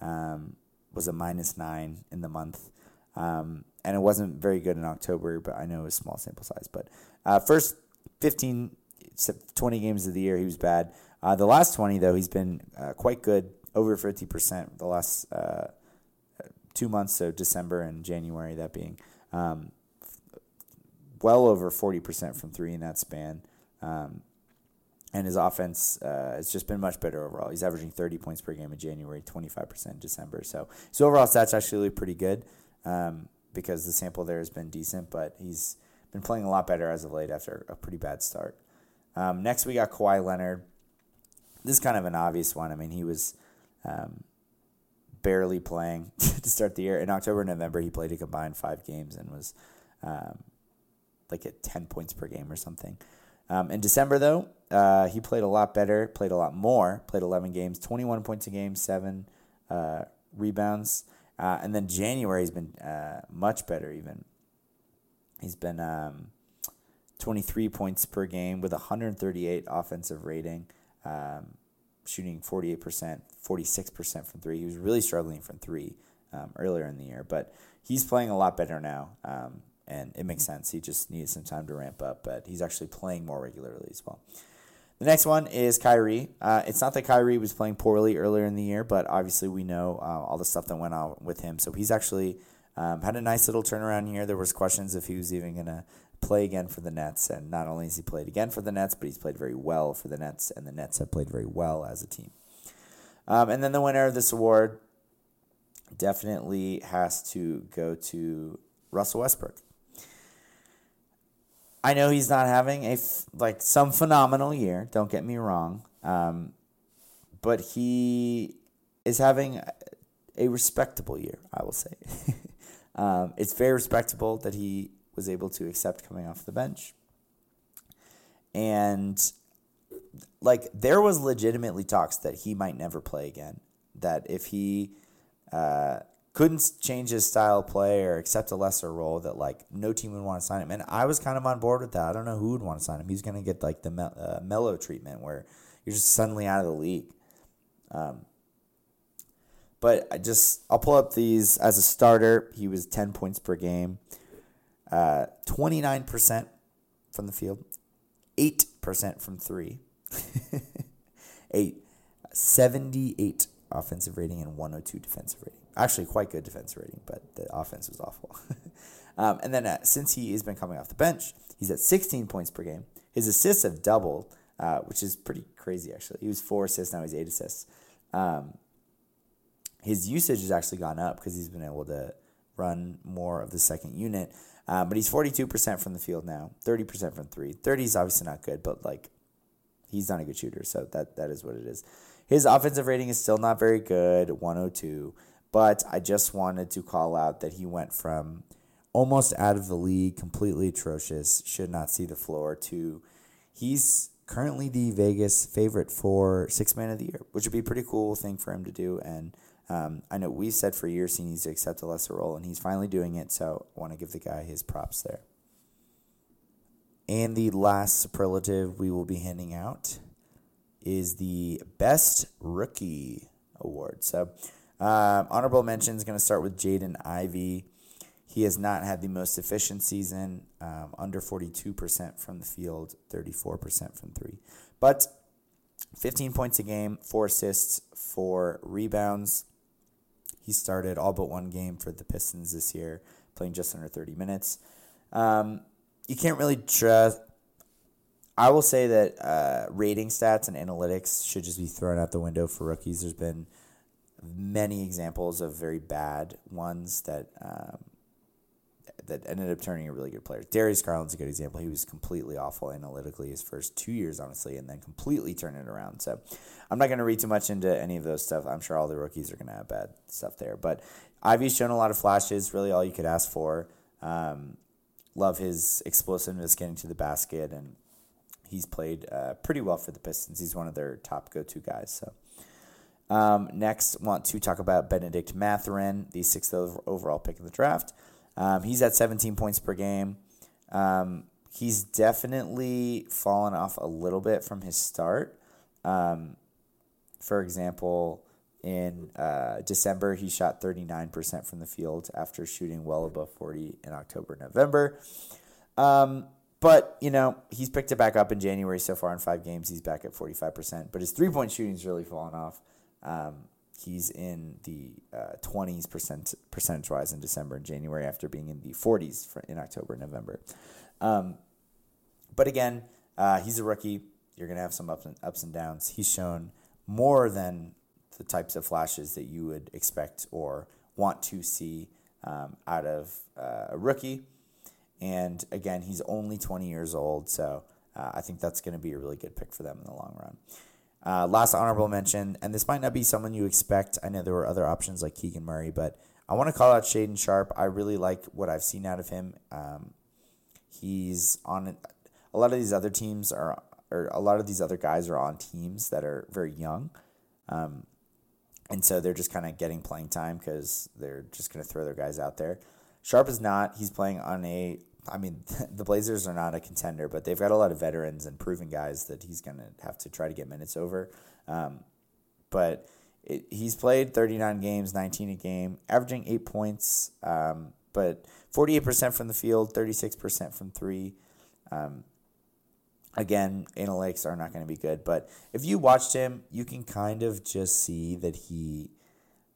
Um, was a minus nine in the month. Um, and it wasn't very good in October, but I know it was small sample size. But uh, first 15, 20 games of the year, he was bad. Uh, the last 20, though, he's been uh, quite good, over 50% the last uh, two months, so December and January, that being um, well over 40% from three in that span. Um, and his offense uh, has just been much better overall. He's averaging 30 points per game in January, 25% in December. So his overall stats actually pretty good um, because the sample there has been decent, but he's been playing a lot better as of late after a pretty bad start. Um, next, we got Kawhi Leonard. This is kind of an obvious one. I mean, he was um, barely playing to start the year. In October and November, he played a combined five games and was um, like at 10 points per game or something. Um, in December, though, uh, he played a lot better, played a lot more, played 11 games, 21 points a game, seven uh, rebounds. Uh, and then January, he's been uh, much better, even. He's been um, 23 points per game with 138 offensive rating. Um, shooting 48%, 46% from three. He was really struggling from three um, earlier in the year, but he's playing a lot better now. Um, and it makes sense. He just needed some time to ramp up, but he's actually playing more regularly as well. The next one is Kyrie. Uh, it's not that Kyrie was playing poorly earlier in the year, but obviously we know uh, all the stuff that went on with him. So he's actually um, had a nice little turnaround here. There was questions if he was even going to play again for the Nets. And not only has he played again for the Nets, but he's played very well for the Nets, and the Nets have played very well as a team. Um, and then the winner of this award definitely has to go to Russell Westbrook. I know he's not having a f- like some phenomenal year. Don't get me wrong, um, but he is having a respectable year. I will say, um, it's very respectable that he was able to accept coming off the bench. And like there was legitimately talks that he might never play again. That if he uh, couldn't change his style of play or accept a lesser role, that like no team would want to sign him. And I was kind of on board with that. I don't know who would want to sign him. He's going to get like the uh, Melo treatment where you're just suddenly out of the league. Um, but I just I'll pull up these as a starter. He was ten points per game. 29% uh, from the field, 8% from three, 8, 78 offensive rating and 102 defensive rating. Actually, quite good defensive rating, but the offense was awful. um, and then uh, since he has been coming off the bench, he's at 16 points per game. His assists have doubled, uh, which is pretty crazy, actually. He was four assists, now he's eight assists. Um, his usage has actually gone up because he's been able to run more of the second unit. Um, but he's 42% from the field now, 30% from three. 30 is obviously not good, but like he's not a good shooter, so that that is what it is. His offensive rating is still not very good, 102. But I just wanted to call out that he went from almost out of the league, completely atrocious, should not see the floor, to he's currently the Vegas favorite for six man of the year, which would be a pretty cool thing for him to do. And um, I know we've said for years he needs to accept a lesser role, and he's finally doing it. So I want to give the guy his props there. And the last superlative we will be handing out is the Best Rookie Award. So, um, honorable mention is going to start with Jaden Ivey. He has not had the most efficient season, um, under 42% from the field, 34% from three. But 15 points a game, four assists, four rebounds. He started all but one game for the Pistons this year, playing just under 30 minutes. Um, you can't really trust. I will say that uh, rating stats and analytics should just be thrown out the window for rookies. There's been many examples of very bad ones that um, that ended up turning a really good player. Darius Garland's a good example. He was completely awful analytically his first two years, honestly, and then completely turned it around. So I'm not going to read too much into any of those stuff. I'm sure all the rookies are going to have bad stuff there. But Ivey's shown a lot of flashes, really all you could ask for. Um, love his explosiveness getting to the basket, and he's played uh, pretty well for the Pistons. He's one of their top go to guys. So. Um, next, want to talk about Bennedict Mathurin, the sixth overall pick in the draft. Um, he's at 17 points per game. Um, he's definitely fallen off a little bit from his start. Um, for example, in uh, December, he shot 39% from the field after shooting well above 40 in October, November. Um, but, you know, he's picked it back up in January so far in five games. He's back at 45%. But his three point shooting's really fallen off. Um, he's in the uh, 20s percent percentage wise in December and January after being in the 40s for, in October November. Um, but again, uh, he's a rookie. You're going to have some ups and, ups and downs. He's shown more than the types of flashes that you would expect or want to see um, out of uh, a rookie. And again, he's only 20 years old, so uh, I think that's going to be a really good pick for them in the long run. Uh, last honorable mention, and this might not be someone you expect. I know there were other options like Keegan Murray, but I want to call out Shaedon Sharpe. I really like what I've seen out of him. Um, he's on a lot of these other teams are, or a lot of these other guys are on teams that are very young. Um, and so they're just kind of getting playing time because they're just going to throw their guys out there. Sharpe is not. He's playing on a I mean, the Blazers are not a contender, but they've got a lot of veterans and proven guys that he's going to have to try to get minutes over. Um, but it, he's played 39 games, 19 a game, averaging eight points, um, but 48% from the field, 36% from three. Um, again, analytics are not going to be good, but if you watched him, you can kind of just see that he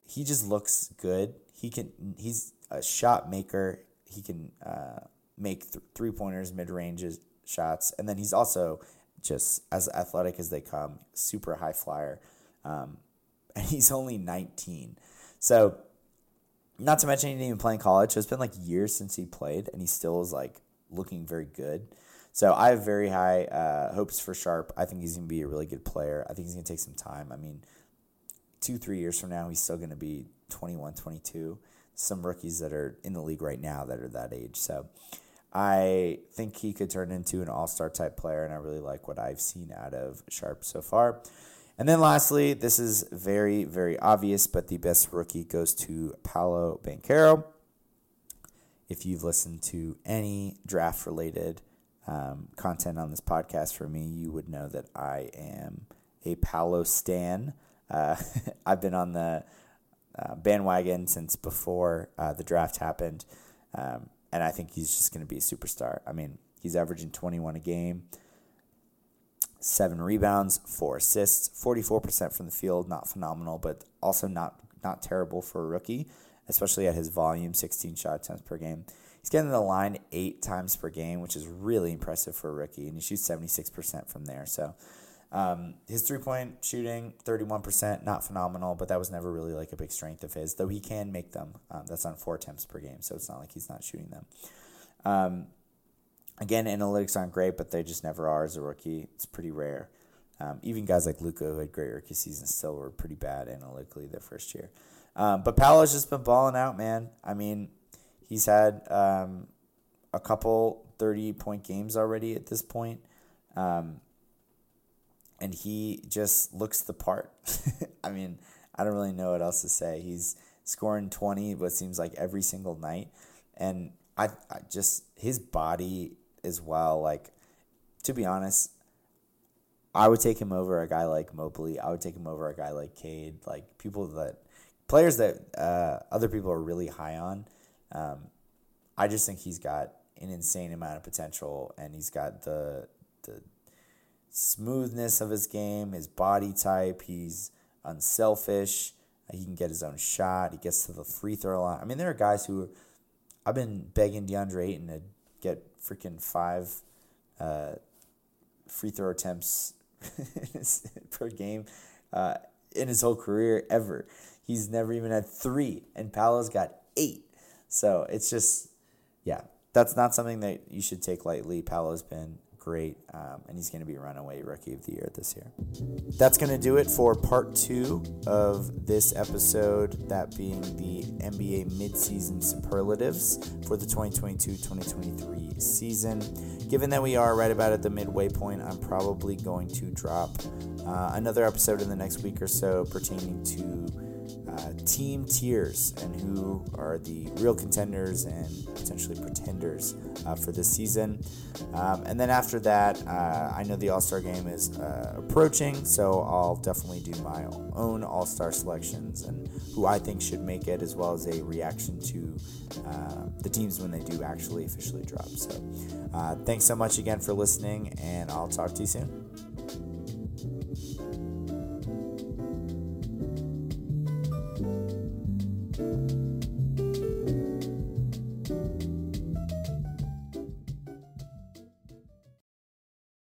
he just looks good. He can he's a shot maker. He can uh, make th- three pointers, mid ranges shots, and then he's also just as athletic as they come, super high flyer, um, and he's only 19. So, not to mention he didn't even play in college. So it's been like years since he played, and he still is like looking very good. So I have very high uh, hopes for Sharpe. I think he's going to be a really good player. I think he's going to take some time. I mean, two, three years from now, he's still going to be 21, 22. Some rookies that are in the league right now that are that age. So I think he could turn into an all star type player, and I really like what I've seen out of Sharpe so far. And then lastly, this is very, very obvious, but the best rookie goes to Paolo Banchero. If you've listened to any draft related um, content on this podcast for me, you would know that I am a Paolo Stan. Uh, I've been on the uh, bandwagon since before uh, the draft happened. Um, and I think he's just going to be a superstar. I mean, he's averaging 21 a game, seven rebounds, four assists, 44% from the field, not phenomenal, but also not not terrible for a rookie, especially at his volume, 16 shot attempts per game. He's getting the line eight times per game, which is really impressive for a rookie, and he shoots 76% from there. So um, his three point shooting, 31%, not phenomenal, but that was never really like a big strength of his, though he can make them. Um, that's on four attempts per game, so it's not like he's not shooting them. Um, again, analytics aren't great, but they just never are as a rookie. It's pretty rare. Um, even guys like Luka, who had great rookie seasons, still were pretty bad analytically their first year. Um, but Paolo's just been balling out, man. I mean, he's had um, a couple 30 point games already at this point. Um, and he just looks the part. I mean, I don't really know what else to say. He's scoring 20 what seems like every single night and I, I just his body as well like to be honest I would take him over a guy like Mobley. I would take him over a guy like Cade, like people that players that uh, other people are really high on. Um, I just think he's got an insane amount of potential, and he's got the the smoothness of his game, his body type. He's unselfish. He can get his own shot. He gets to the free throw line. I mean, there are guys who I've been begging DeAndre Ayton to get freaking five uh, free throw attempts per game uh, in his whole career ever. He's never even had three, and Paolo's got eight. So it's just, yeah, that's not something that you should take lightly. Paolo's been great, um, and he's going to be runaway rookie of the year this year. That's going to do it for part two of this episode, that being the NBA midseason superlatives for the 2022 2023 season. Given that we are right about at the midway point, I'm probably going to drop uh, another episode in the next week or so pertaining to uh, team tiers and who are the real contenders and potentially pretenders uh, for this season. Um, and then after that, uh, I know the All Star game is uh, approaching, so I'll definitely do my own All Star selections and who I think should make it, as well as a reaction to uh, the teams when they do actually officially drop. So thanks so much again for listening, and I'll talk to you soon.